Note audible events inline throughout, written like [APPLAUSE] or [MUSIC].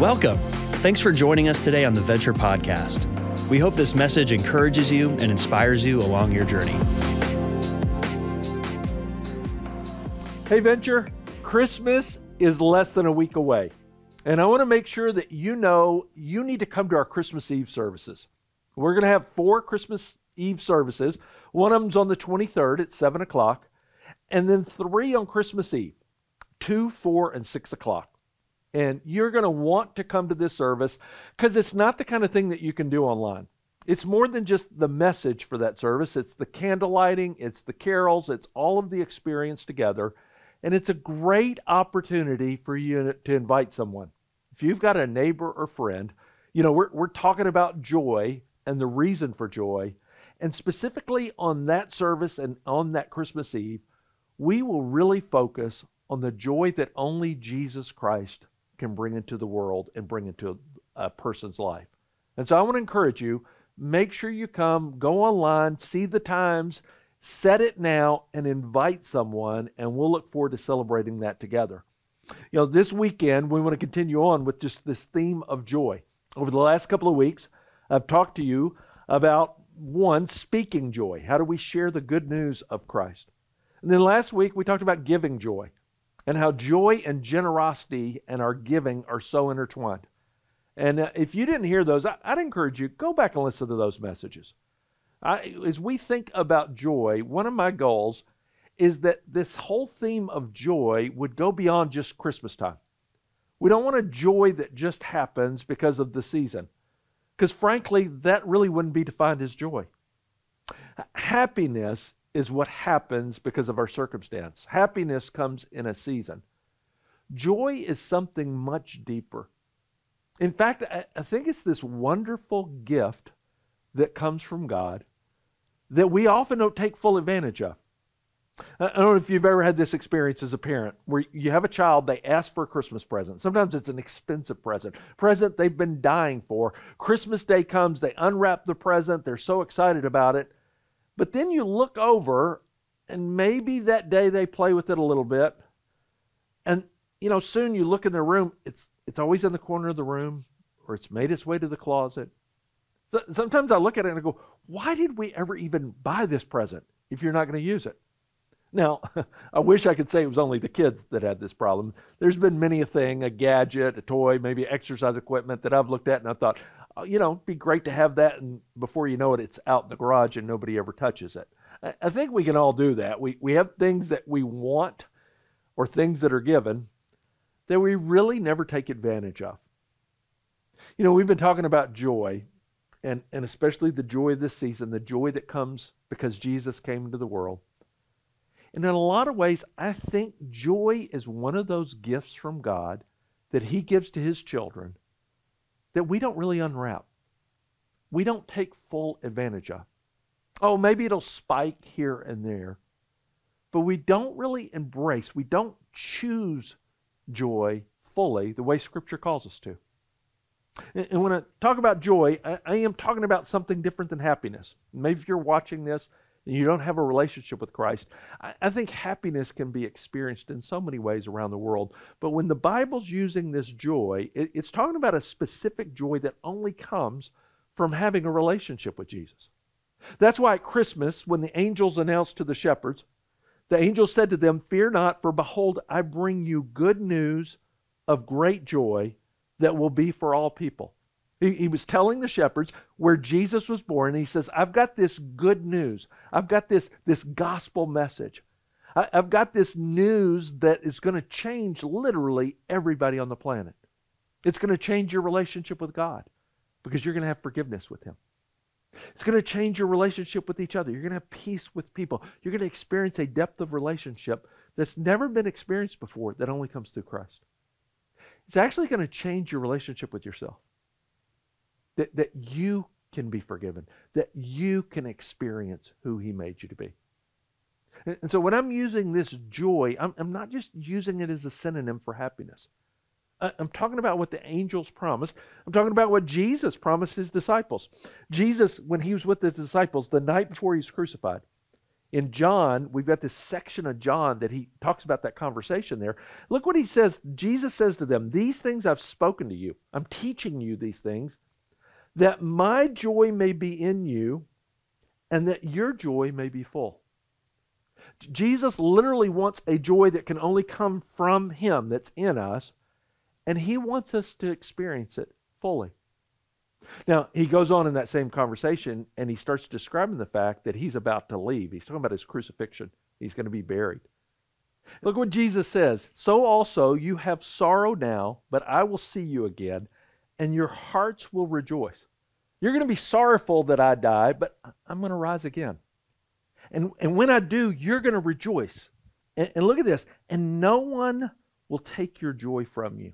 Welcome. Thanks for joining us today on the Venture Podcast. We hope this message encourages you and inspires you along your journey. Hey, Venture, Christmas is less than a week away. And I want to make sure that you know you need to come to our Christmas Eve services. We're going to have four Christmas Eve services. One of them's on the 23rd at 7 o'clock, and then three on Christmas Eve 2, 4, and 6 o'clock. And you're going to want to come to this service because it's not the kind of thing that you can do online. It's more than just the message for that service, it's the candle lighting, it's the carols, it's all of the experience together. And it's a great opportunity for you to invite someone. If you've got a neighbor or friend, you know, we're, we're talking about joy and the reason for joy. And specifically on that service and on that Christmas Eve, we will really focus on the joy that only Jesus Christ can bring into the world and bring into a, person's life. And so I want to encourage you make sure you come, go online, see the times, set it now, and invite someone, and we'll look forward to celebrating that together. You know, this weekend, we want to continue on with just this theme of joy. Over the last couple of weeks, I've talked to you about one, speaking joy. How do we share the good news of Christ? And then last week, we talked about giving joy and how joy and generosity and our giving are so intertwined. And uh, if you didn't hear those, I, would encourage you go back and listen to those messages. I, as we think about joy, one of my goals is that this whole theme of joy would go beyond just Christmas time. We don't want a joy that just happens because of the season, because frankly, that really wouldn't be defined as joy. Happiness is what happens because of our circumstance. Happiness comes in a season. Joy is something much deeper. In fact, I think it's this wonderful gift that comes from God that we often don't take full advantage of. I don't know if you've ever had this experience as a parent where you have a child, they ask for a Christmas present. Sometimes it's an expensive present, present they've been dying for. Christmas Day comes, they unwrap the present, they're so excited about it. But then you look over, and maybe that day they play with it a little bit. And, you know, soon you look in their room, it's, it's always in the corner of the room, or it's made its way to the closet. So, sometimes I look at it and I go, why did we ever even buy this present if you're not going to use it? Now, [LAUGHS] I wish I could say it was only the kids that had this problem. There's been many a thing, a gadget, a toy, maybe exercise equipment that I've looked at and I thought, Uh, you know, it'd be great to have that, and before you know it, it's out in the garage and nobody ever touches it. I think we can all do that. We, we have things that we want or things that are given that we really never take advantage of. You know, we've been talking about joy, and, and especially the joy of this season, the joy that comes because Jesus came into the world. And in a lot of ways, I think joy is one of those gifts from God that He gives to His children that we don't really unwrap. We don't take full advantage of. Oh, maybe it'll spike here and there, but we don't really embrace, we don't choose joy fully the way Scripture calls us to. And when I talk about joy, I, am talking about something different than happiness. Maybe if you're watching this you don't have a relationship with Christ, I, I think happiness can be experienced in so many ways around the world. But when the Bible's using this joy, it, it's talking about a specific joy that only comes from having a relationship with Jesus. That's why at Christmas, when the angels announced to the shepherds, the angel said to them, Fear not, for behold, I bring you good news of great joy that will be for all people. He, was telling the shepherds where Jesus was born. he says, I've got this good news. I've got this, this gospel message. I, I've got this news that is going to change literally everybody on the planet. It's going to change your relationship with God because you're going to have forgiveness with Him. It's going to change your relationship with each other. You're going to have peace with people. You're going to experience a depth of relationship that's never been experienced before that only comes through Christ. It's actually going to change your relationship with yourself that, that you can be forgiven, that you can experience who He made you to be. And, and so when I'm using this joy, I'm, I'm not just using it as a synonym for happiness. I'm talking about what the angels promised. I'm talking about what Jesus promised his disciples. Jesus, when he was with the disciples the night before he was crucified, In John, we've got this section of John that he talks about that conversation there. Look what he says. Jesus says to them, These things I've spoken to you. I'm teaching you these things, that my joy may be in you, and that your joy may be full. Jesus literally wants a joy that can only come from him, that's in us, and he wants us to experience it fully. Now, he goes on in that same conversation and he starts describing the fact that he's about to leave. He's talking about his crucifixion, he's going to be buried. Look what Jesus says. So also you have sorrow now, but I will see you again, and your hearts will rejoice. You're going to be sorrowful that I died, but I'm going to rise again. And, and when I do, you're going to rejoice. And, and look at this. And no one will take your joy from you.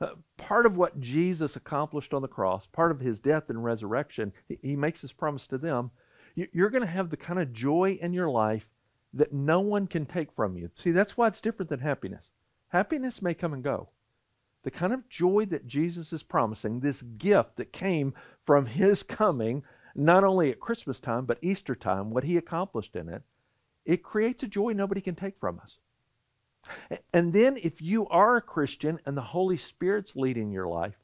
Uh, part of what Jesus accomplished on the cross, part of his death and resurrection, he, he makes this promise to them. You, you're going to have the kind of joy in your life that no one can take from you. See, that's why it's different than happiness. Happiness may come and go. The kind of joy that Jesus is promising, this gift that came from his coming, not only at Christmas time, but Easter time, what he accomplished in it, it creates a joy nobody can take from us. And then, if you are a Christian and the Holy Spirit's leading your life,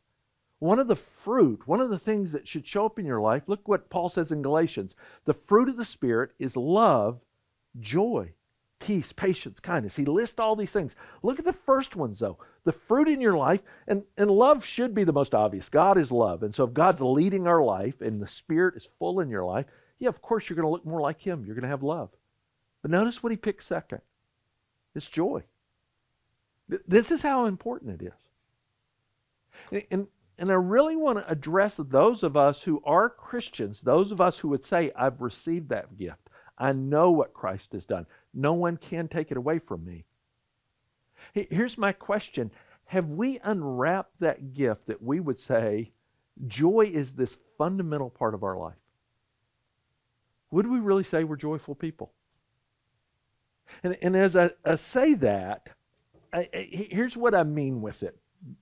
one of the fruit, one of the things that should show up in your life, look what Paul says in Galatians the fruit of the Spirit is love, joy, peace, patience, kindness. He lists all these things. Look at the first ones, though. The fruit in your life, and, and love should be the most obvious. God is love. And so, if God's leading our life and the Spirit is full in your life, yeah, of course, you're going to look more like Him. You're going to have love. But notice what He picks second it's joy. This is how important it is. And, and I really want to address those of us who are Christians, those of us who would say, I've received that gift. I know what Christ has done. No one can take it away from me. Here's my question Have we unwrapped that gift that we would say, joy is this fundamental part of our life? Would we really say we're joyful people? And, and as I, I say that, I, I, here's what I mean with it.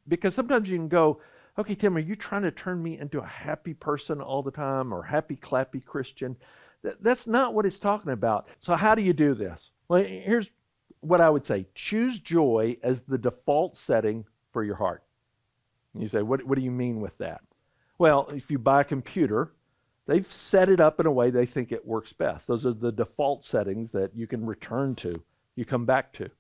Because sometimes you can go, okay, Tim, are you trying to turn me into a happy person all the time or happy, clappy Christian? That, that's not what it's talking about. So, how do you do this? Well, here's what I would say choose joy as the default setting for your heart. You say, what, what do you mean with that? Well, if you buy a computer, they've set it up in a way they think it works best. Those are the default settings that you can return to, you come back to.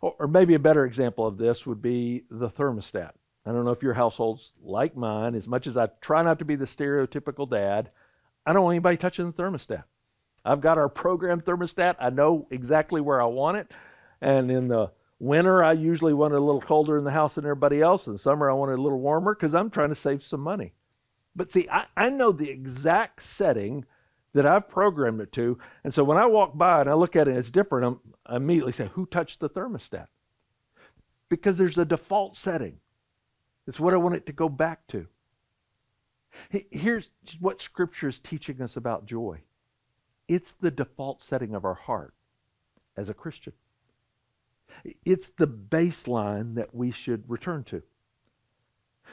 Or, or maybe a better example of this would be the thermostat. I don't know if your household's like mine. As much as I try not to be the stereotypical dad, I don't want anybody touching the thermostat. I've got our program thermostat. I know exactly where I want it. And in the winter, I usually want it a little colder in the house than everybody else. In the summer, I want it a little warmer because I'm trying to save some money. But see, I, I know the exact setting that I've programmed it to. And so when I walk by and I look at it it's different, I'm, I immediately say, Who touched the thermostat? Because there's a default setting. It's what I want it to go back to. Here's what Scripture is teaching us about joy it's the default setting of our heart as a Christian, it's the baseline that we should return to.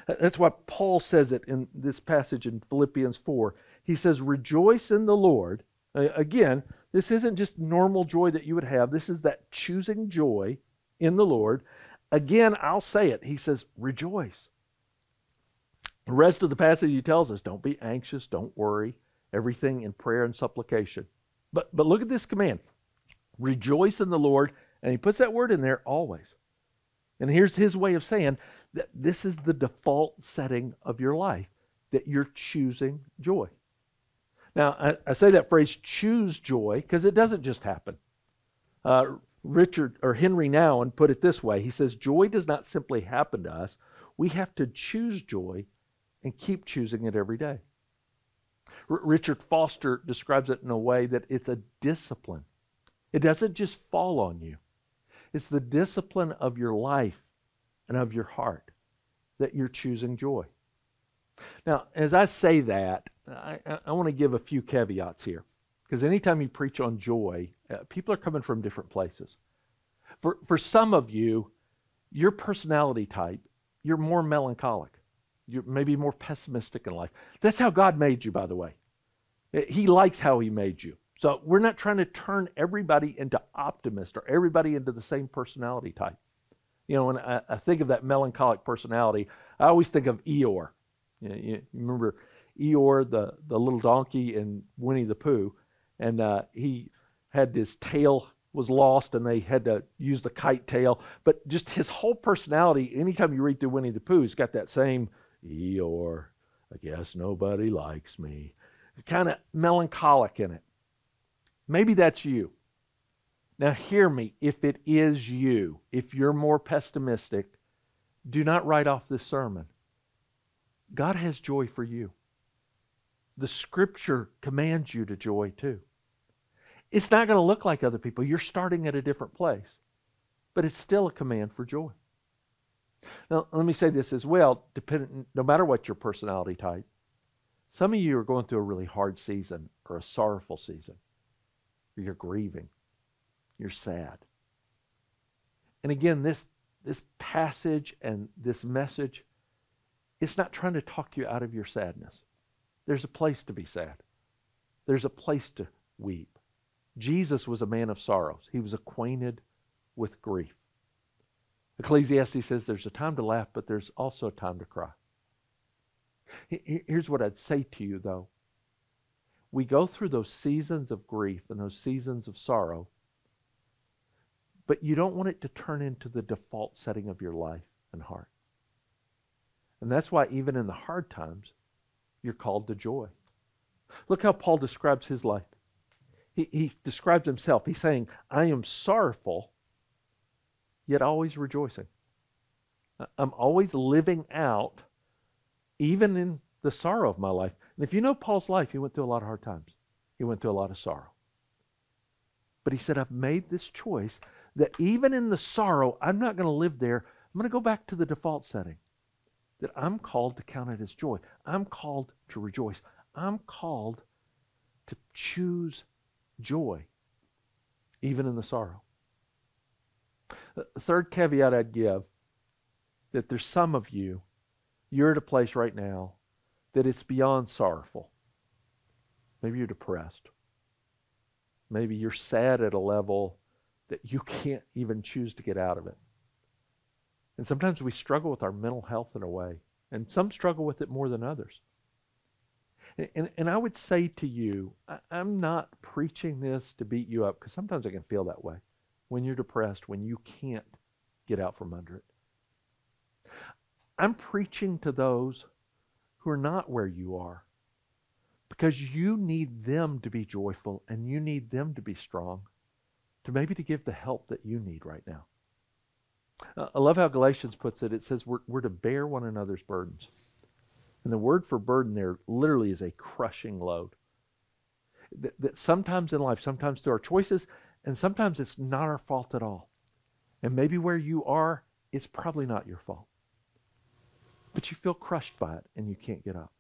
That's why Paul says it in this passage in Philippians 4. He says, Rejoice in the Lord. Again, this isn't just normal joy that you would have, this is that choosing joy in the Lord. Again, I'll say it. He says, Rejoice. The rest of the passage he tells us, Don't be anxious, don't worry, everything in prayer and supplication. But, but look at this command rejoice in the Lord. And he puts that word in there always. And here's his way of saying that this is the default setting of your life, that you're choosing joy. Now, I, I say that phrase choose joy because it doesn't just happen. Uh, Richard or Henri Nouwen put it this way he says, Joy does not simply happen to us, we have to choose joy and keep choosing it every day. R- Richard Foster describes it in a way that it's a discipline. It doesn't just fall on you, it's the discipline of your life and of your heart that you're choosing joy. Now, as I say that, I, I want to give a few caveats here. Because anytime you preach on joy, uh, people are coming from different places. For, for some of you, your personality type, you're more melancholic. You're maybe more pessimistic in life. That's how God made you, by the way. Uh, he likes how He made you. So we're not trying to turn everybody into optimist or everybody into the same personality type. You know, when I, I think of that melancholic personality, I always think of Eeyore. You, know, you remember Eeyore, the, the little donkey in Winnie the Pooh, and uh, he had his tail was lost and they had to use the kite tail. But just his whole personality, anytime you read through Winnie the Pooh, he's got that same Eeyore, I guess nobody likes me. Kind of melancholic in it. Maybe that's you. Now, hear me. If it is you, if you're more pessimistic, do not write off this sermon. God has joy for you. The scripture commands you to joy too. It's not going to look like other people. You're starting at a different place, but it's still a command for joy. Now, let me say this as well, no matter what your personality type, some of you are going through a really hard season or a sorrowful season. You're grieving. You're sad. And again, this, this passage and this message, it's not trying to talk you out of your sadness. There's a place to be sad. There's a place to weep. Jesus was a man of sorrows. He was acquainted with grief. Ecclesiastes says there's a time to laugh, but there's also a time to cry. Here's what I'd say to you, though. We go through those seasons of grief and those seasons of sorrow, but you don't want it to turn into the default setting of your life and heart. And that's why, even in the hard times, you're called to joy. Look how Paul describes his life. He, he describes himself. He's saying, I am sorrowful, yet always rejoicing. I'm always living out, even in the sorrow of my life. And if you know Paul's life, he went through a lot of hard times, he went through a lot of sorrow. But he said, I've made this choice that even in the sorrow, I'm not going to live there. I'm going to go back to the default setting that I'm called to count it as joy. I'm called to rejoice. I'm called to choose joy, even in the sorrow. The third caveat I'd give that there's some of you, you're at a place right now that it's beyond sorrowful. Maybe you're depressed. Maybe you're sad at a level that you [LAUGHS] can't even choose to get out of it. And sometimes we struggle with our mental health in a way, and some struggle with it more than others. And, and, and I would say to you, I, I'm not preaching this to beat you up, because sometimes I can feel that way when you're depressed, when you can't get out from under it. I'm preaching to those who are not where you are because you need them to be joyful and you need them to be strong to maybe to give the help that you need right now. Uh, I love how Galatians puts it. It says we're, we're to bear one another's burdens. And the word for burden there literally is a crushing load. That, that sometimes in life, sometimes through our choices, and sometimes it's not our fault at all. And maybe where you are, it's probably not your fault. But you feel crushed by it and you can't get up.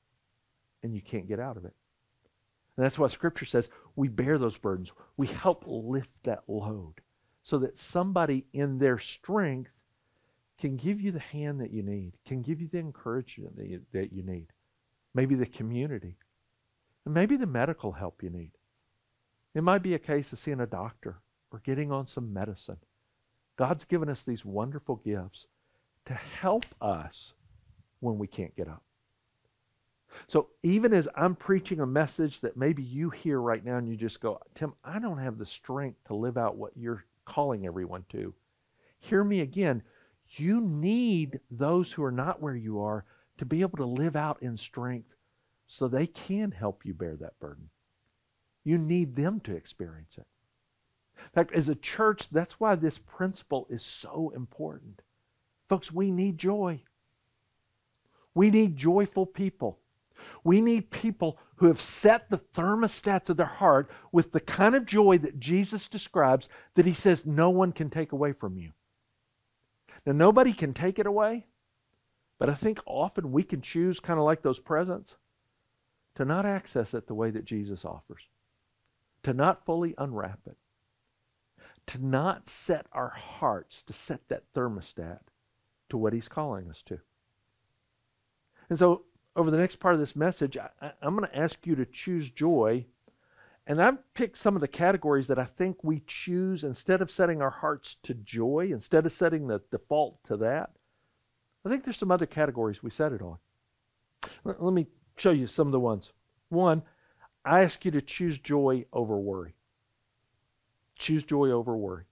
And you can't get out of it. And that's why Scripture says we bear those burdens. We help lift that load so that somebody in their strength can give you the hand that you need, can give you the encouragement that you, that you need, maybe the community, and maybe the medical help you need. It might be a case of seeing a doctor or getting on some medicine. God's given us these wonderful gifts to help us when we can't get up. So even as I'm preaching a message that maybe you hear right now and you just go, Tim, I don't have the strength to live out what you're calling everyone to. Hear me again. You need those who are not where you are to be able to live out in strength so they can help you bear that burden. You need them to experience it. In fact, as a church, that's why this principle is so important. Folks, we need joy. We need joyful people. We need people who have set the thermostats of their heart with the kind of joy that Jesus describes that he says no one can take away from you. Now, nobody can take it away, but I think often we can choose, kind of like those presents, to not access it the way that Jesus offers, to not fully unwrap it, to not set our hearts to set that thermostat to what he's calling us to. And so over the next part of this message, I, am going to ask you to choose joy And I've picked some of the categories that I think we choose instead of setting our hearts to joy, instead of setting the default to that. I think there's some other categories we set it on. Let me show you some of the ones. One, I ask you to choose joy over worry. Choose joy over worry.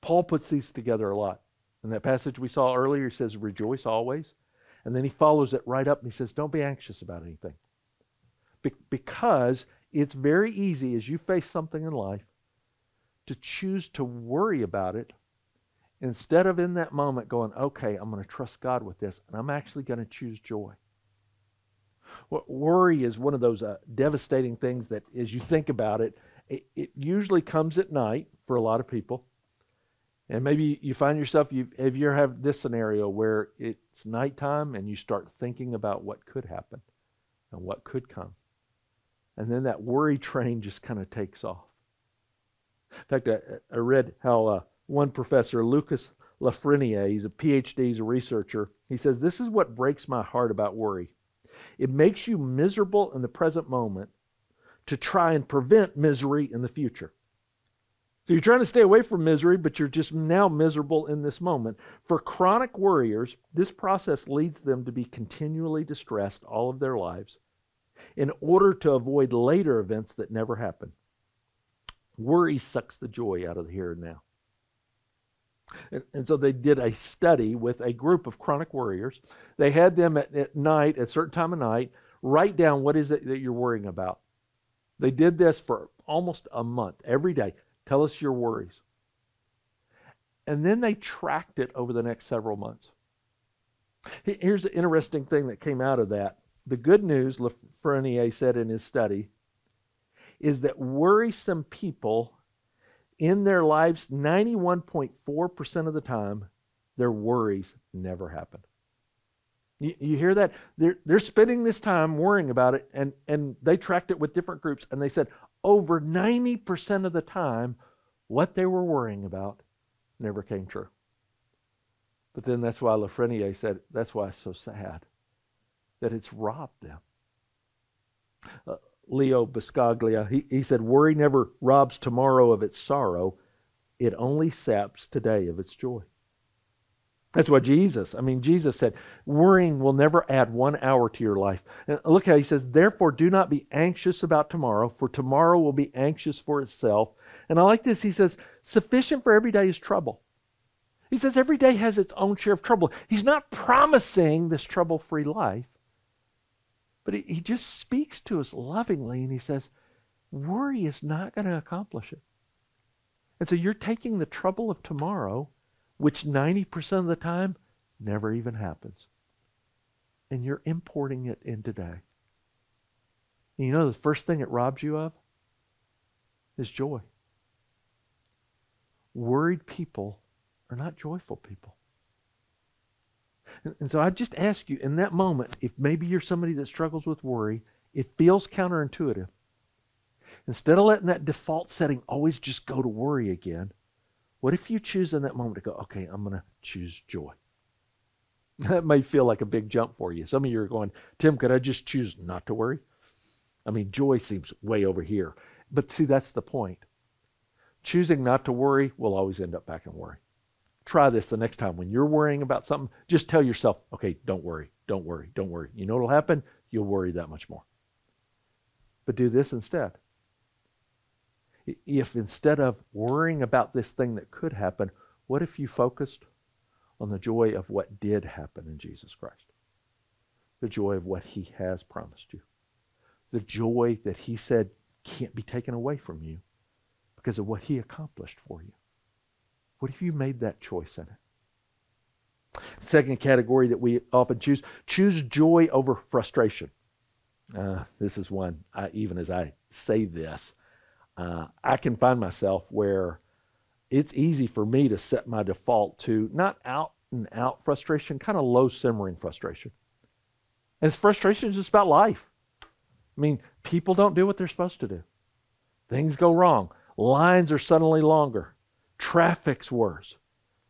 Paul puts these together a lot. In that passage we saw earlier, he says, Rejoice always. And then he follows it right up and he says, Don't be anxious about anything. Be- because it's very easy as you face something in life to choose to worry about it instead of in that moment going, Okay, I'm going to trust God with this, and I'm actually going to choose joy. Worry is one of those uh, devastating things that, as you think about it, it, it usually comes at night for a lot of people. And maybe you find yourself, you have you have this scenario where it's nighttime and you start thinking about what could happen and what could come. And then that worry train just kind of takes off. In fact, I, I read how uh, one professor, Lucas Lafreniere, he's a PhD, he's a researcher, he says, This is what breaks my heart about worry. It makes you miserable in the present moment to try and prevent misery in the future. So you're trying to stay away from misery, but you're just now miserable in this moment. For chronic worriers, this process leads them to be continually distressed all of their lives in order to avoid later events that never happen. Worry sucks the joy out of the here and now. And, and, so they did a study with a group of chronic worriers. They had them at, at night, at a certain time of night, write down what is it that you're worrying about. They did this for almost a month, every day. Tell us your worries. And then they tracked it over the next several months. Here's the interesting thing that came out of that. The good news, Lafreniere said in his study, is that worrisome people in their lives, 91.4% of the time, their worries never happen. You, you, hear that? They're, they're spending this time worrying about it, and, and they tracked it with different groups, and they said over 90% of the time, what they were worrying about never came true. But then that's why Lafreniere said, that's why it's so sad that it's robbed them. Uh, Leo Buscaglia, he, he said, Worry never robs tomorrow of its sorrow, it only saps today of its joy. That's what Jesus, I mean, Jesus said, worrying will never add one hour to your life. And look how he says, therefore do not be anxious about tomorrow, for tomorrow will be anxious for itself. And I like this. He says, sufficient for every day is trouble. He says every day has its own share of trouble. He's not promising this trouble free life, but he, he just speaks to us lovingly and he says, worry is not going to accomplish it. And so you're taking the trouble of tomorrow which 90% of the time never even happens. And you're importing it in today. And you know the first thing it robs you of is joy. Worried people are not joyful people. And, and so I just ask you in that moment, if maybe you're somebody that struggles with worry, it feels counterintuitive. Instead of letting that default setting always just go to worry again, what if you choose in that moment to go, okay, I'm going to choose joy? [LAUGHS] That may feel like a big jump for you. Some of you are going, Tim, could I just choose not to worry? I mean, joy seems way over here. But see, that's the point. Choosing not to worry will always end up back in worry. Try this the next time. When you're worrying about something, just tell yourself, okay, don't worry, don't worry, don't worry. You know what'll happen? You'll worry that much more. But do this instead if instead of worrying about this thing that could happen, what if you focused on the joy of what did happen in Jesus Christ? The joy of what he has promised you. The joy that he said can't be taken away from you because of what he accomplished for you. What if you made that choice in it? Second category that we often choose choose joy over frustration. Uh, this is one, I, even as I say this, uh, I can find myself where it's easy for me to set my default to not out and out frustration, kind of low simmering frustration. And it's frustration is just about life. I mean, people don't do what they're supposed to do. Things go wrong. Lines are suddenly longer. Traffic's worse.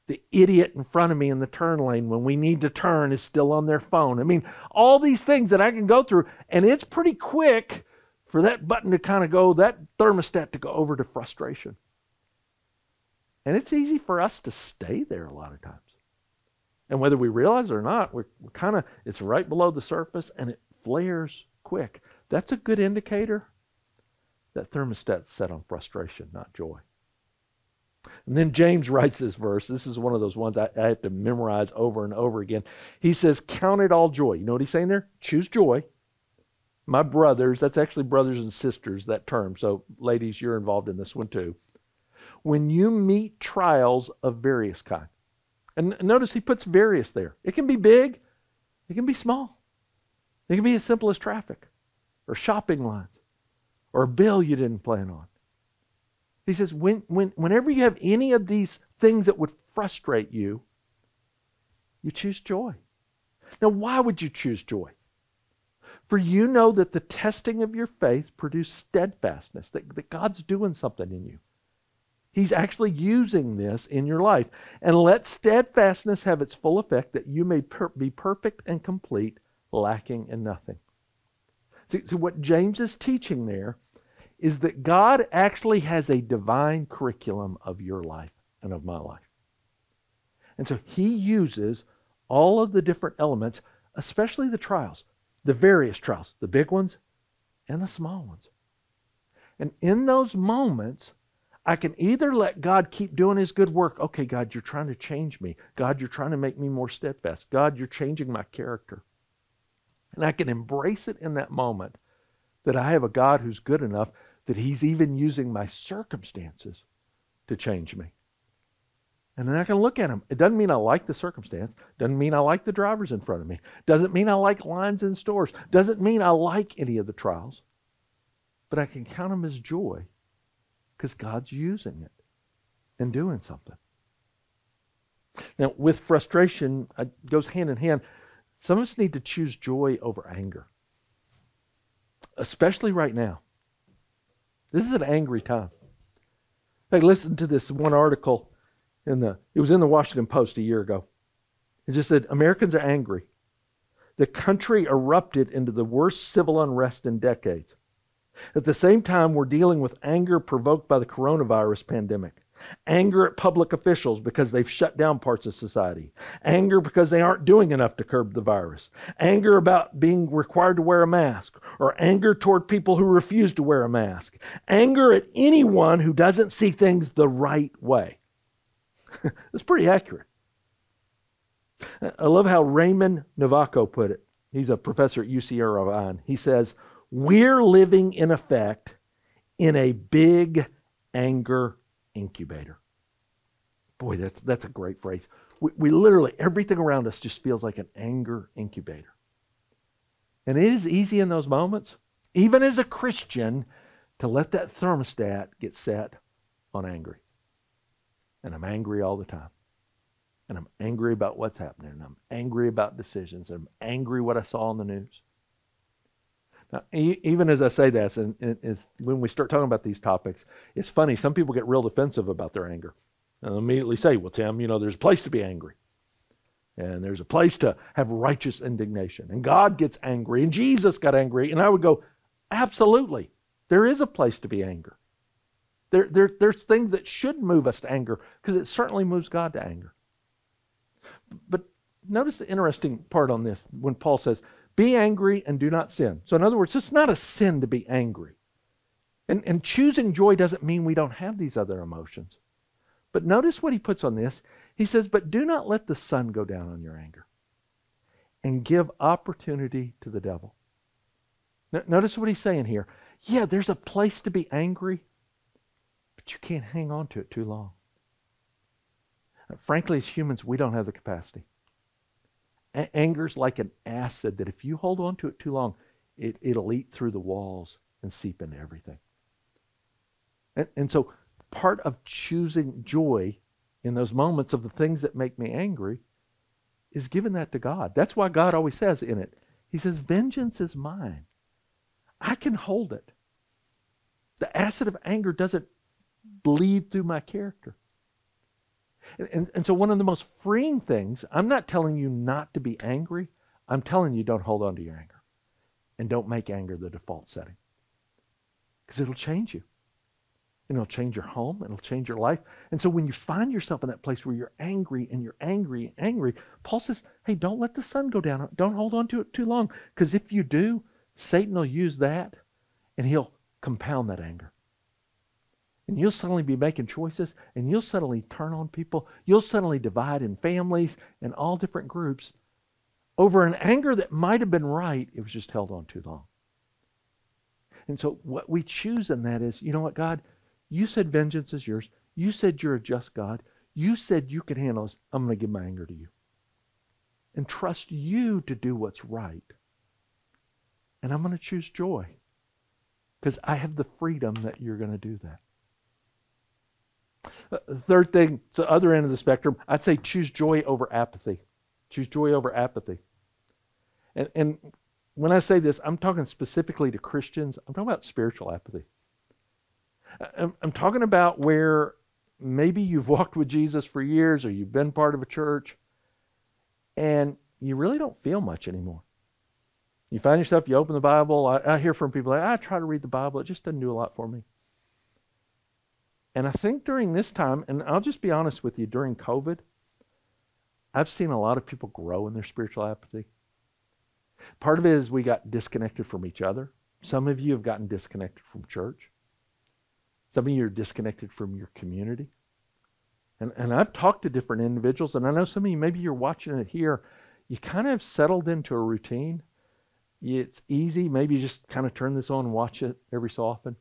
The idiot in front of me in the turn lane when we need to turn is still on their phone. I mean, all these things that I can go through, and it's pretty quick for that button to kind of go, that thermostat to go over to frustration. And it's easy for us to stay there a lot of times. And whether we realize it or not, we're, we're kind of, it's right below the surface and it flares quick. That's a good indicator that thermostat's set on frustration, not joy. And then James writes this verse. This is one of those ones I, I, have to memorize over and over again. He says, Count it all joy. You know what he's saying there? Choose joy. My brothers, that's actually brothers and sisters, that term. So, ladies, you're involved in this one too. When you meet trials of various kind. And notice he puts various there. It can be big, it can be small. It can be as simple as traffic or shopping lines or a bill you didn't plan on. He says, when, when, whenever you have any of these things that would frustrate you, you choose joy. Now, why would you choose joy? For you know that the testing of your faith produces steadfastness, that, that God's doing something in you. He's actually using this in your life. And let steadfastness have its full effect, that you may per- be perfect and complete, lacking in nothing. See, so, what James is teaching there is that God actually has a divine curriculum of your life and of my life. And so he uses all of the different elements, especially the trials, the various trials, the big ones and the small ones. And in those moments, I can either let God keep doing his good work. Okay, God, you're trying to change me. God, you're trying to make me more steadfast. God, you're changing my character. And I can embrace it in that moment that I have a God who's good enough that He's even using my circumstances to change me. And then I can look at them. It doesn't mean I like the circumstance. Doesn't mean I like the drivers in front of me. Doesn't mean I like lines in stores. Doesn't mean I like any of the trials. But I can count them as joy because God's using it and doing something. Now, with frustration, it goes hand in hand. Some of us need to choose joy over anger especially right now. This is an angry time. I listened to this one article in the it was in the Washington Post a year ago. It just said Americans are angry. The country erupted into the worst civil unrest in decades. At the same time, we're dealing with anger provoked by the coronavirus pandemic anger at public officials because they've shut down parts of society, anger because they aren't doing enough to curb the virus, anger about being required to wear a mask, or anger toward people who refuse to wear a mask, anger at anyone who doesn't see things the right way. [LAUGHS] That's pretty accurate. I love how Raymond Novaco put it. He's a professor at UC Irvine. He says, We're living in effect in a big anger incubator. Boy, that's, that's a great phrase. We, we literally, everything around us just feels like an anger incubator. And it is easy in those moments, even as a Christian, to let that thermostat get set on angry. And I'm angry all the time. And I'm angry about what's happening. And I'm angry about decisions. And I'm angry what I saw on the news. Now, even as I say that, and, and when we start talking about these topics, it's funny. Some people get real defensive about their anger. And immediately say, well, Tim, you know, there's a place to be angry. And there's a place to have righteous indignation. And God gets angry. And Jesus got angry. And I would go, absolutely. There is a place to be anger. There, there, there's things that should move us to anger because it certainly moves God to anger. But notice the interesting part on this when Paul says, be angry and do not sin. So, in other words, it's not a sin to be angry. And, and choosing joy doesn't mean we don't have these other emotions. But notice what he puts on this. He says, But do not let the sun go down on your anger and give opportunity to the devil. notice what he's saying here. Yeah, there's a place to be angry, but you can't hang on to it too long. Frankly, as humans, we don't have the capacity. A- anger's like an acid that if you hold on to it too long, it, it'll eat through the walls and seep into everything. And, and so part of choosing joy in those moments of the things that make me angry is giving that to God. That's why God always says in it, He says, Vengeance is mine. I can hold it. The acid of anger doesn't bleed through my character. And, and, so, one of the most freeing things, I'm not telling you not to be angry. I'm telling you don't hold on to your anger. And don't make anger the default setting. because it'll change you. And it'll change your home, it'll change your life. And so when you find yourself in that place where you're angry and you're angry and angry, Paul says, hey, don't let the sun go down. Don't hold on to it too long. Because if you do, Satan will use that and he'll compound that anger. And you'll suddenly be making choices and you'll suddenly turn on people. You'll suddenly divide in families and all different groups over an anger that might have been right. It was just held on too long. And so what we choose in that is, you know what, God, you said vengeance is yours. You said you're a just God. You said you can handle this. I'm going to give my anger to you. And trust you to do what's right. And I'm going to choose joy because I have the freedom that you're going to do that. Uh, third thing, it's the other end of the spectrum. I'd say choose joy over apathy. Choose joy over apathy. And, and when I say this, I'm talking specifically to Christians. I'm talking about spiritual apathy. I'm, I'm talking about where maybe you've walked with Jesus for years or you've been part of a church and you really don't feel much anymore. You find yourself, you open the Bible. I, I hear from people like, I try to read the Bible, it just doesn't do a lot for me. And I think during this time, and I'll just be honest with you, during COVID, I've seen a lot of people grow in their spiritual apathy. Part of it is we got disconnected from each other. Some of you have gotten disconnected from church. Some of you are disconnected from your community. And, and I've talked to different individuals, and I know some of you, maybe you're watching it here, you kind of settled into a routine. It's easy. Maybe you just kind of turn this on and watch it every so often.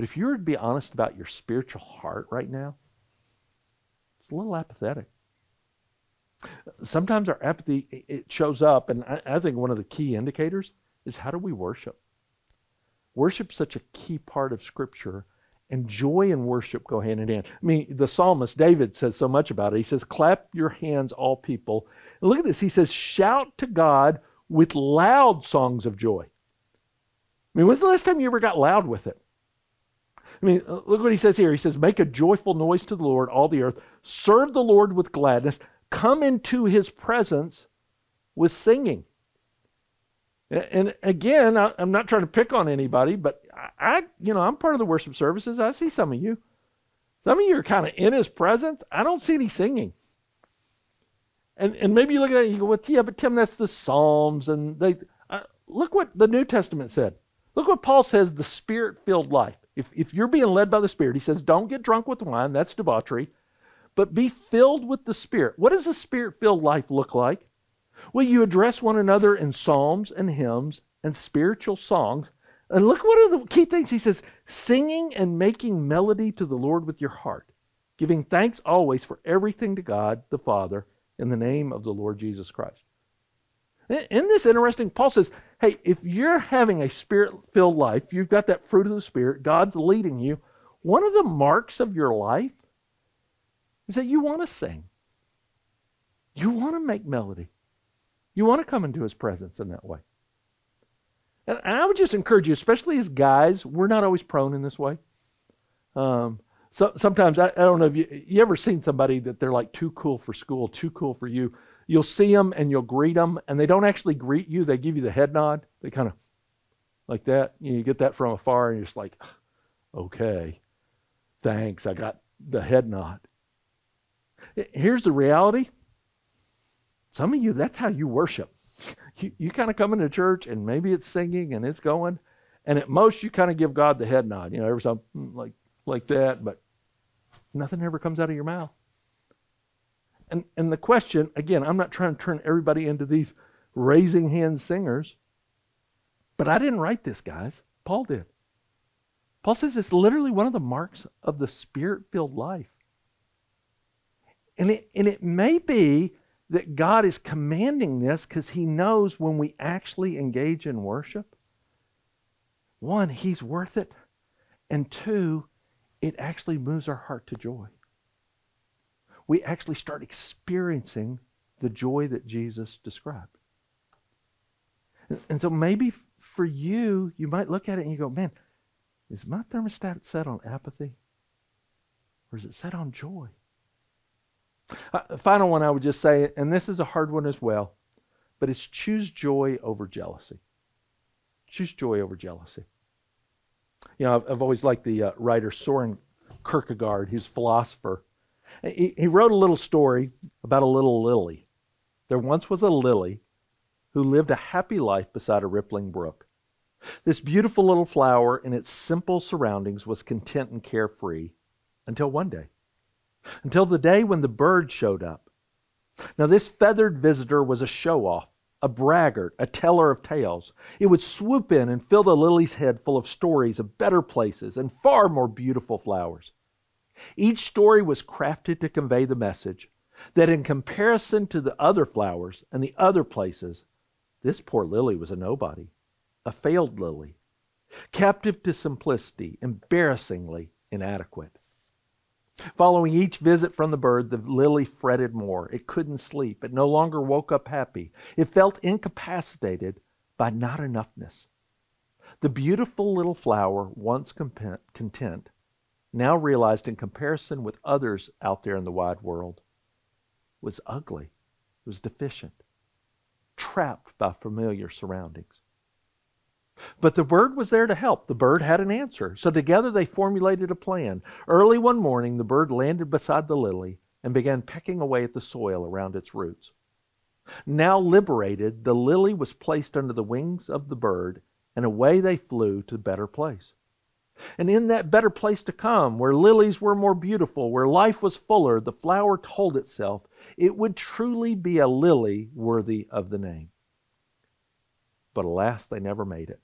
But if you were to be honest about your spiritual heart right now, it's a little apathetic. Sometimes our apathy it shows up, and I, think one of the key indicators is how do we worship? Worship's such a key part of Scripture, and joy and worship go hand in hand. I mean, the psalmist David says so much about it. He says, Clap your hands, all people. And look at this. He says, Shout to God with loud songs of joy. I mean, when's the last time you ever got loud with it? I mean, uh, look what he says here. He says, Make a joyful noise to the Lord, all the earth. Serve the Lord with gladness. Come into his presence with singing. And again, I'm not trying to pick on anybody, but I, you know, I'm part of the worship services. I see some of you. Some of you are kind of in his presence. I don't see any singing. And and maybe you look at it and you go, well, yeah, but Tim, that's the Psalms. And they uh, look what the New Testament said. Look what Paul says the spirit filled life. If, if you're being led by the Spirit, he says, don't get drunk with wine, that's debauchery, but be filled with the Spirit. What does a spirit filled life look like? Well, you address one another in psalms and hymns and spiritual songs. And look what are the key things he says singing and making melody to the Lord with your heart, giving thanks always for everything to God the Father in the name of the Lord Jesus Christ. In this interesting, Paul says, hey, if you're having a spirit filled life, you've got that fruit of the Spirit, God's leading you, one of the marks of your life is that you want to sing. You want to make melody. You want to come into his presence in that way. And I would just encourage you, especially as guys, we're not always prone in this way. Um, so sometimes I, I, don't know if you you ever seen somebody that they're like too cool for school, too cool for you you'll see them and you'll greet them, and they don't actually greet you. They give you the head nod. They kind of like that. You get that from afar, and you're just like, okay, thanks. I got the head nod. Here's the reality. Some of you, that's how you worship. You, you kind of come into church, and maybe it's singing and it's going, and at most you kind of give God the head nod. You know, every time like like that, but nothing ever comes out of your mouth. And, and the question, again, I'm not trying to turn everybody into these raising hand singers, but I didn't write this, guys. Paul did. Paul says it's literally one of the marks of the spirit filled life. And it, and it may be that God is commanding this because he knows when we actually engage in worship, one, he's worth it. And two, it actually moves our heart to joy we actually start experiencing the joy that Jesus described. And, so maybe for you, you might look at it and you go, man, is my thermostat set on apathy? Or is it set on joy? Uh, the final one I would just say, and this is a hard one as well, but it's choose joy over jealousy. Choose joy over jealousy. You know, I've, I've always liked the uh, writer Soren Kierkegaard, he's a philosopher. He, wrote a little story about a little lily. There once was a lily who lived a happy life beside a rippling brook. This beautiful little flower in its simple surroundings was content and carefree until one day. Until the day when the bird showed up. Now, this feathered visitor was a show off, a braggart, a teller of tales. It would swoop in and fill the lily's head full of stories of better places and far more beautiful flowers. Each story was crafted to convey the message that in comparison to the other flowers and the other places, this poor lily was a nobody a failed lily, captive to simplicity, embarrassingly inadequate. Following each visit from the bird, the lily fretted more. It couldn't sleep. It no longer woke up happy. It felt incapacitated by not enoughness. The beautiful little flower, once content, now realized in comparison with others out there in the wide world, was ugly, was deficient, trapped by familiar surroundings. But the bird was there to help. The bird had an answer. So together they formulated a plan. Early one morning, the bird landed beside the lily and began pecking away at the soil around its roots. Now liberated, the lily was placed under the wings of the bird, and away they flew to a better place. And in that better place to come, where lilies were more beautiful, where life was fuller, the flower told itself it would truly be a lily worthy of the name. But alas, they never made it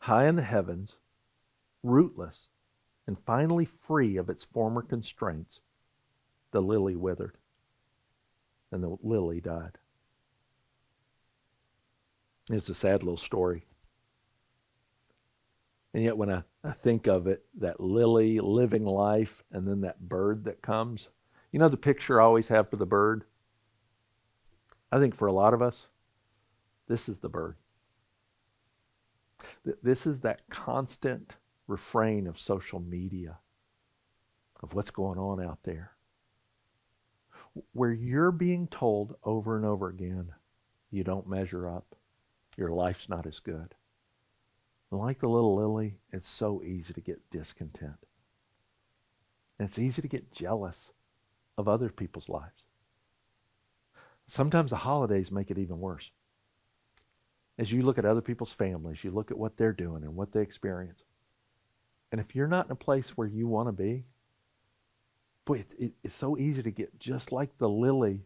high in the heavens, rootless, and finally free of its former constraints, the lily withered and the lily died. It's a sad little story. And yet, when I, I think of it, that lily living life and then that bird that comes, you know the picture I always have for the bird? I think for a lot of us, this is the bird. This is that constant refrain of social media, of what's going on out there, where you're being told over and over again, you don't measure up, your life's not as good. Like the little lily, it's so easy to get discontent. And it's easy to get jealous of other people's lives. Sometimes the holidays make it even worse as you look at other people's families, you look at what they're doing and what they experience. And if you're not in a place where you want to be, boy, it, it, it's so easy to get just like the lily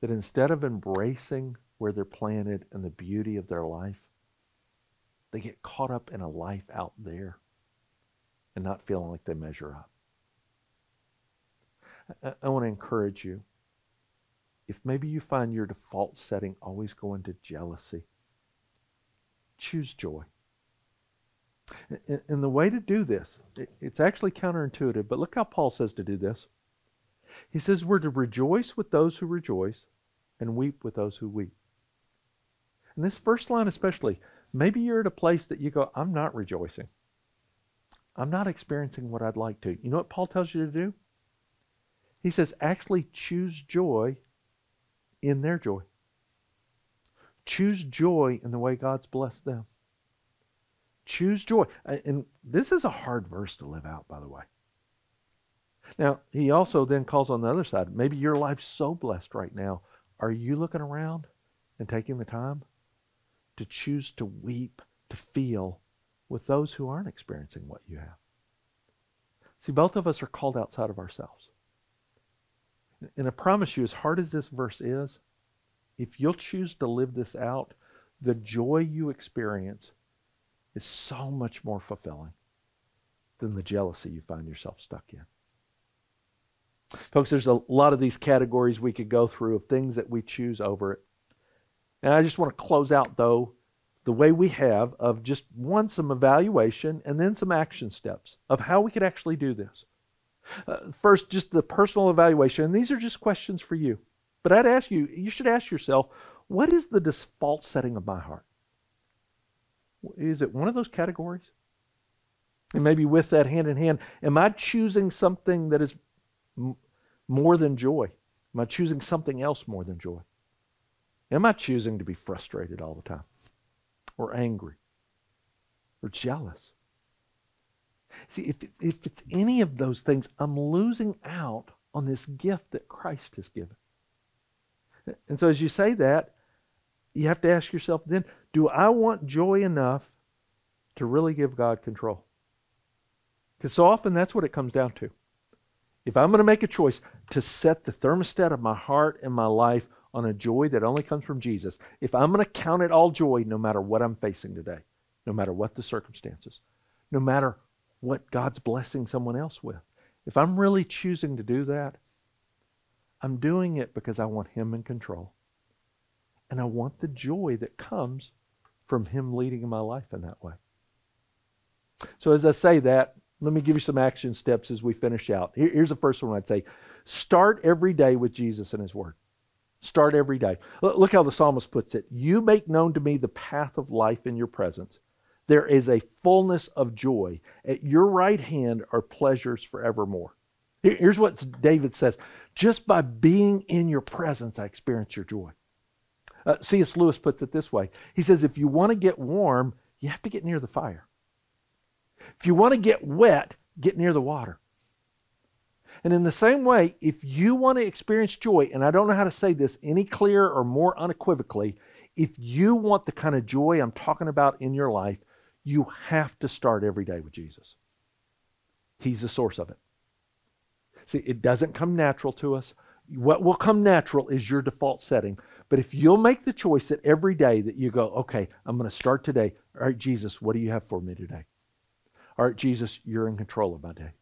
that instead of embracing where they're planted and the beauty of their life, they get caught up in a life out there and not feeling like they measure up. I, I want to encourage you. If maybe you find your default setting always going to jealousy, choose joy. And the way to do this, it's actually counterintuitive, but look how Paul says to do this. He says we're to rejoice with those who rejoice and weep with those who weep. And this first line, especially, maybe you're at a place that you go, I'm not rejoicing. I'm not experiencing what I'd like to. You know what Paul tells you to do? He says, actually choose joy in their joy. Choose joy in the way God's blessed them. Choose joy. And this is a hard verse to live out, by the way. Now, he also then calls on the other side. Maybe your life's so blessed right now. Are you looking around and taking the time to choose to weep, to feel with those who aren't experiencing what you have? See, both of us are called outside of ourselves. And I promise you, as hard as this verse is, if you'll choose to live this out, the joy you experience is so much more fulfilling than the jealousy you find yourself stuck in. Folks, there's a lot of these categories we could go through of things that we choose over. And I just want to close out, though, the way we have of just one, some evaluation and then some action steps of how we could actually do this. Uh, first, just the personal evaluation. And these are just questions for you. But I'd ask you, you should ask yourself, what is the default setting of my heart? Is it one of those categories? And maybe with that hand in hand, am I choosing something that is m- more than joy? Am I choosing something else more than joy? Am I choosing to be frustrated all the time? Or angry? Or jealous? See, if, if it's any of those things, I'm losing out on this gift that Christ has given. And so as you say that, you have to ask yourself then, do I want joy enough to really give God control? Because so often that's what it comes down to. If I'm going to make a choice to set the thermostat of my heart and my life on a joy that only comes from Jesus, if I'm going to count it all joy no matter what I'm facing today, no matter what the circumstances, no matter what God's blessing someone else with, if I'm really choosing to do that, I'm doing it because I want Him in control. And I want the joy that comes from Him leading my life in that way. So, as I say that, let me give you some action steps as we finish out. Here's the first one I'd say start every day with Jesus and His Word. Start every day. Look how the psalmist puts it You make known to me the path of life in your presence. There is a fullness of joy. At your right hand are pleasures forevermore. Here's what David says Just by being in your presence, I experience your joy. Uh, C.S. Lewis puts it this way He says, If you want to get warm, you have to get near the fire. If you want to get wet, get near the water. And in the same way, if you want to experience joy, and I don't know how to say this any clearer or more unequivocally, if you want the kind of joy I'm talking about in your life, you have to start every day with Jesus. He's the source of it. See, it doesn't come natural to us. What will come natural is your default setting. But if you'll make the choice that every day that you go, okay, I'm going to start today. All right, Jesus, what do you have for me today? All right, Jesus, you're in control of my day.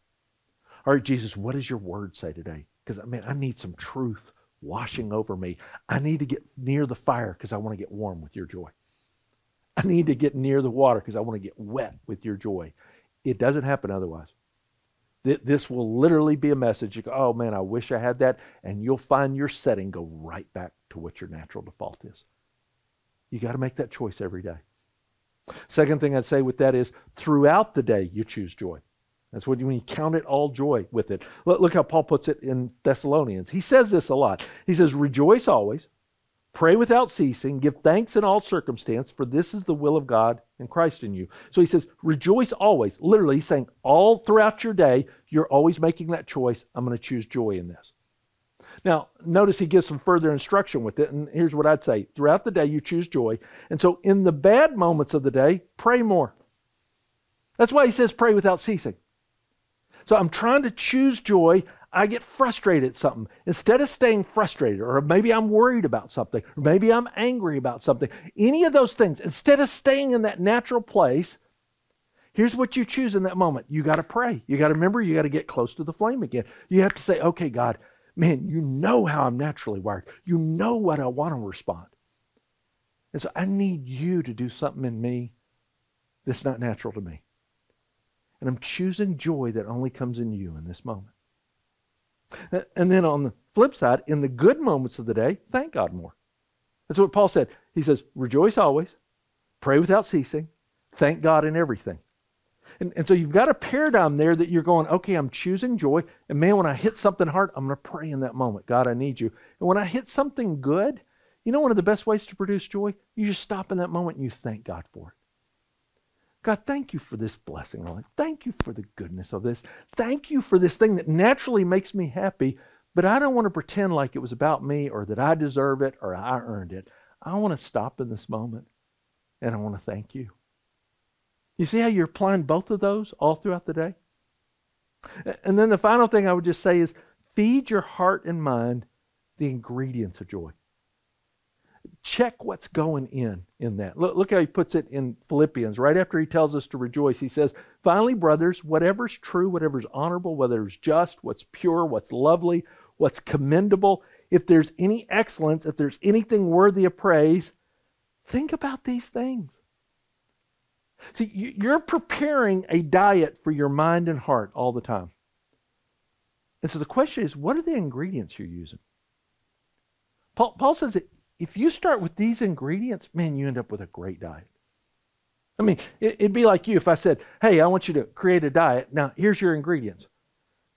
All right, Jesus, what does your word say today? Because, I mean, I need some truth washing over me. I need to get near the fire because I want to get warm with your joy. I need to get near the water because I want to get wet with your joy. It doesn't happen otherwise. This will literally be a message. You go, oh man, I wish I had that. And you'll find your setting go right back to what your natural default is. You got to make that choice every day. Second thing I'd say with that is throughout the day, you choose joy. That's what you, when you count it all joy with it. Look, look how Paul puts it in Thessalonians. He says this a lot. He says, Rejoice always, pray without ceasing, give thanks in all circumstance, for this is the will of God and Christ in you. So he says, Rejoice always. Literally, he's saying all throughout your day, you're always making that choice. I'm going to choose joy in this. Now, notice he gives some further instruction with it, and here's what I'd say. Throughout the day, you choose joy. And so, in the bad moments of the day, pray more. That's why he says pray without ceasing. So, I'm trying to choose joy. I get frustrated at something. Instead of staying frustrated, or maybe I'm worried about something, or maybe I'm angry about something, any of those things, instead of staying in that natural place, here's what you choose in that moment. You got to pray. You got to remember, you got to get close to the flame again. You have to say, okay, God, man, you know how I'm naturally wired. You know what I want to respond. And so I need you to do something in me that's not natural to me. And I'm choosing joy that only comes in you in this moment. And then on the flip side, in the good moments of the day, thank God more. That's what Paul said. He says, rejoice always, pray without ceasing, thank God in everything. And, and so you've got a paradigm there that you're going, okay, I'm choosing joy. And man, when I hit something hard, I'm going to pray in that moment. God, I need you. And when I hit something good, you know one of the best ways to produce joy? You just stop in that moment and you thank God for it. God, thank you for this blessing, Lord. Thank you for the goodness of this. Thank you for this thing that naturally makes me happy, but I don't want to pretend like it was about me or that I deserve it or I earned it. I want to stop in this moment and I want to thank you. You see how you're applying both of those all throughout the day? And then the final thing I would just say is feed your heart and mind the ingredients of joy. Check what's going in in that. Look, look how he puts it in Philippians. Right after he tells us to rejoice, he says, Finally, brothers, whatever's true, whatever's honorable, whatever's just, what's pure, what's lovely, what's commendable, if there's any excellence, if there's anything worthy of praise, think about these things. See, you're preparing a diet for your mind and heart all the time. And so the question is, what are the ingredients you're using? Paul, Paul says that if you start with these ingredients, man, you end up with a great diet. I mean, it, would be like you if I said, hey, I want you to create a diet. Now, here's your ingredients.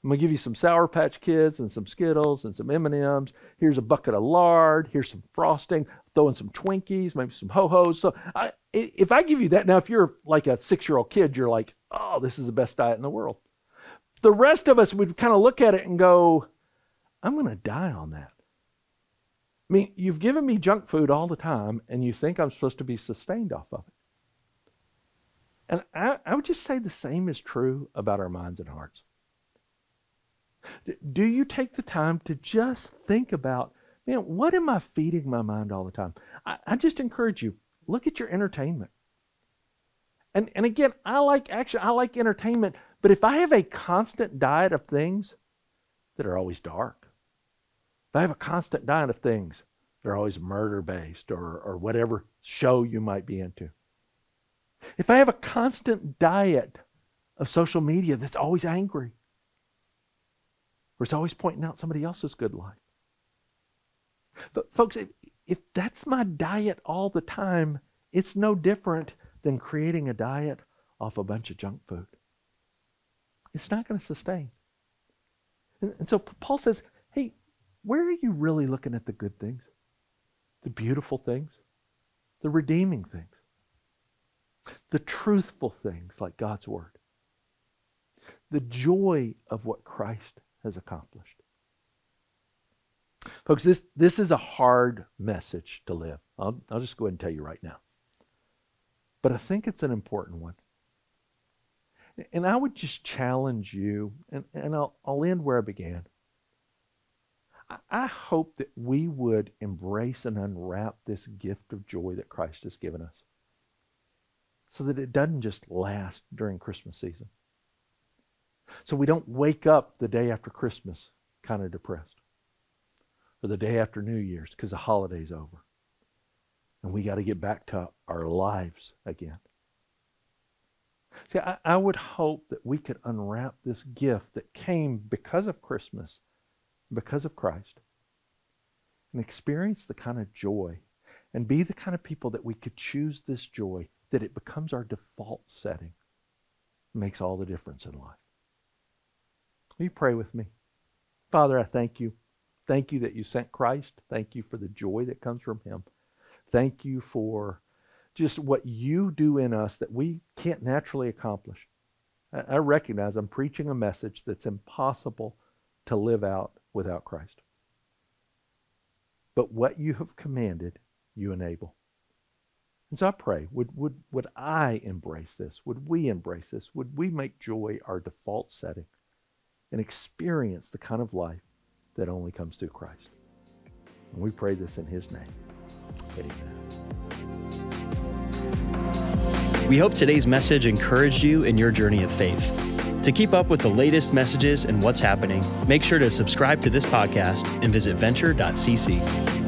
I'm going to give you some Sour Patch Kids and some Skittles and some M&Ms. Here's a bucket of lard. Here's some frosting. Throw in some Twinkies, maybe some Ho-Hos. So I, if I give you that, now if you're like a six-year-old kid, you're like, oh, this is the best diet in the world. The rest of us would kind of look at it and go, I'm going to die on that. I mean, you've given me junk food all the time, and you think I'm supposed to be sustained off of it. And I, I would just say the same is true about our minds and hearts. Do you take the time to just think about, man, what am I feeding my mind all the time? I, I just encourage you, look at your entertainment. And, and again, I like action, I like entertainment, but if I have a constant diet of things that are always dark, I have a constant diet of things that are always murder based or, or whatever show you might be into, if I have a constant diet of social media that's always angry, or it's always pointing out somebody else's good life. But folks, if, if that's my diet all the time, it's no different than creating a diet off a bunch of junk food. It's not going to sustain. And, and so Paul says, where are you really looking at the good things? The beautiful things? The redeeming things? The truthful things like God's Word? The joy of what Christ has accomplished. Folks, this, this is a hard message to live. I'll, I'll just go ahead and tell you right now. But I think it's an important one. And I would just challenge you, and, and I'll, I'll end where I began. I, hope that we would embrace and unwrap this gift of joy that Christ has given us so that it doesn't just last during Christmas season. So we don't wake up the day after Christmas kind of depressed or the day after New Year's because the holiday's over. And we got to get back to our lives again. See, I, I, would hope that we could unwrap this gift that came because of Christmas, because of Christ, and experience the kind of joy and be the kind of people that we could choose this joy, that it becomes our default setting. It makes all the difference in life. Will you pray with me? Father, I thank you. Thank you that you sent Christ. Thank you for the joy that comes from him. Thank you for just what you do in us that we can't naturally accomplish. I recognize I'm preaching a message that's impossible to live out without Christ. But what you have commanded, you enable. And so I pray, would, would, would I embrace this? Would we embrace this? Would we make joy our default setting? and experience the kind of life that only comes through Christ. And we pray this in his name. Amen. We hope today's message encouraged you in your journey of faith. To keep up with the latest messages and what's happening, make sure to subscribe to this podcast and visit venture.cc.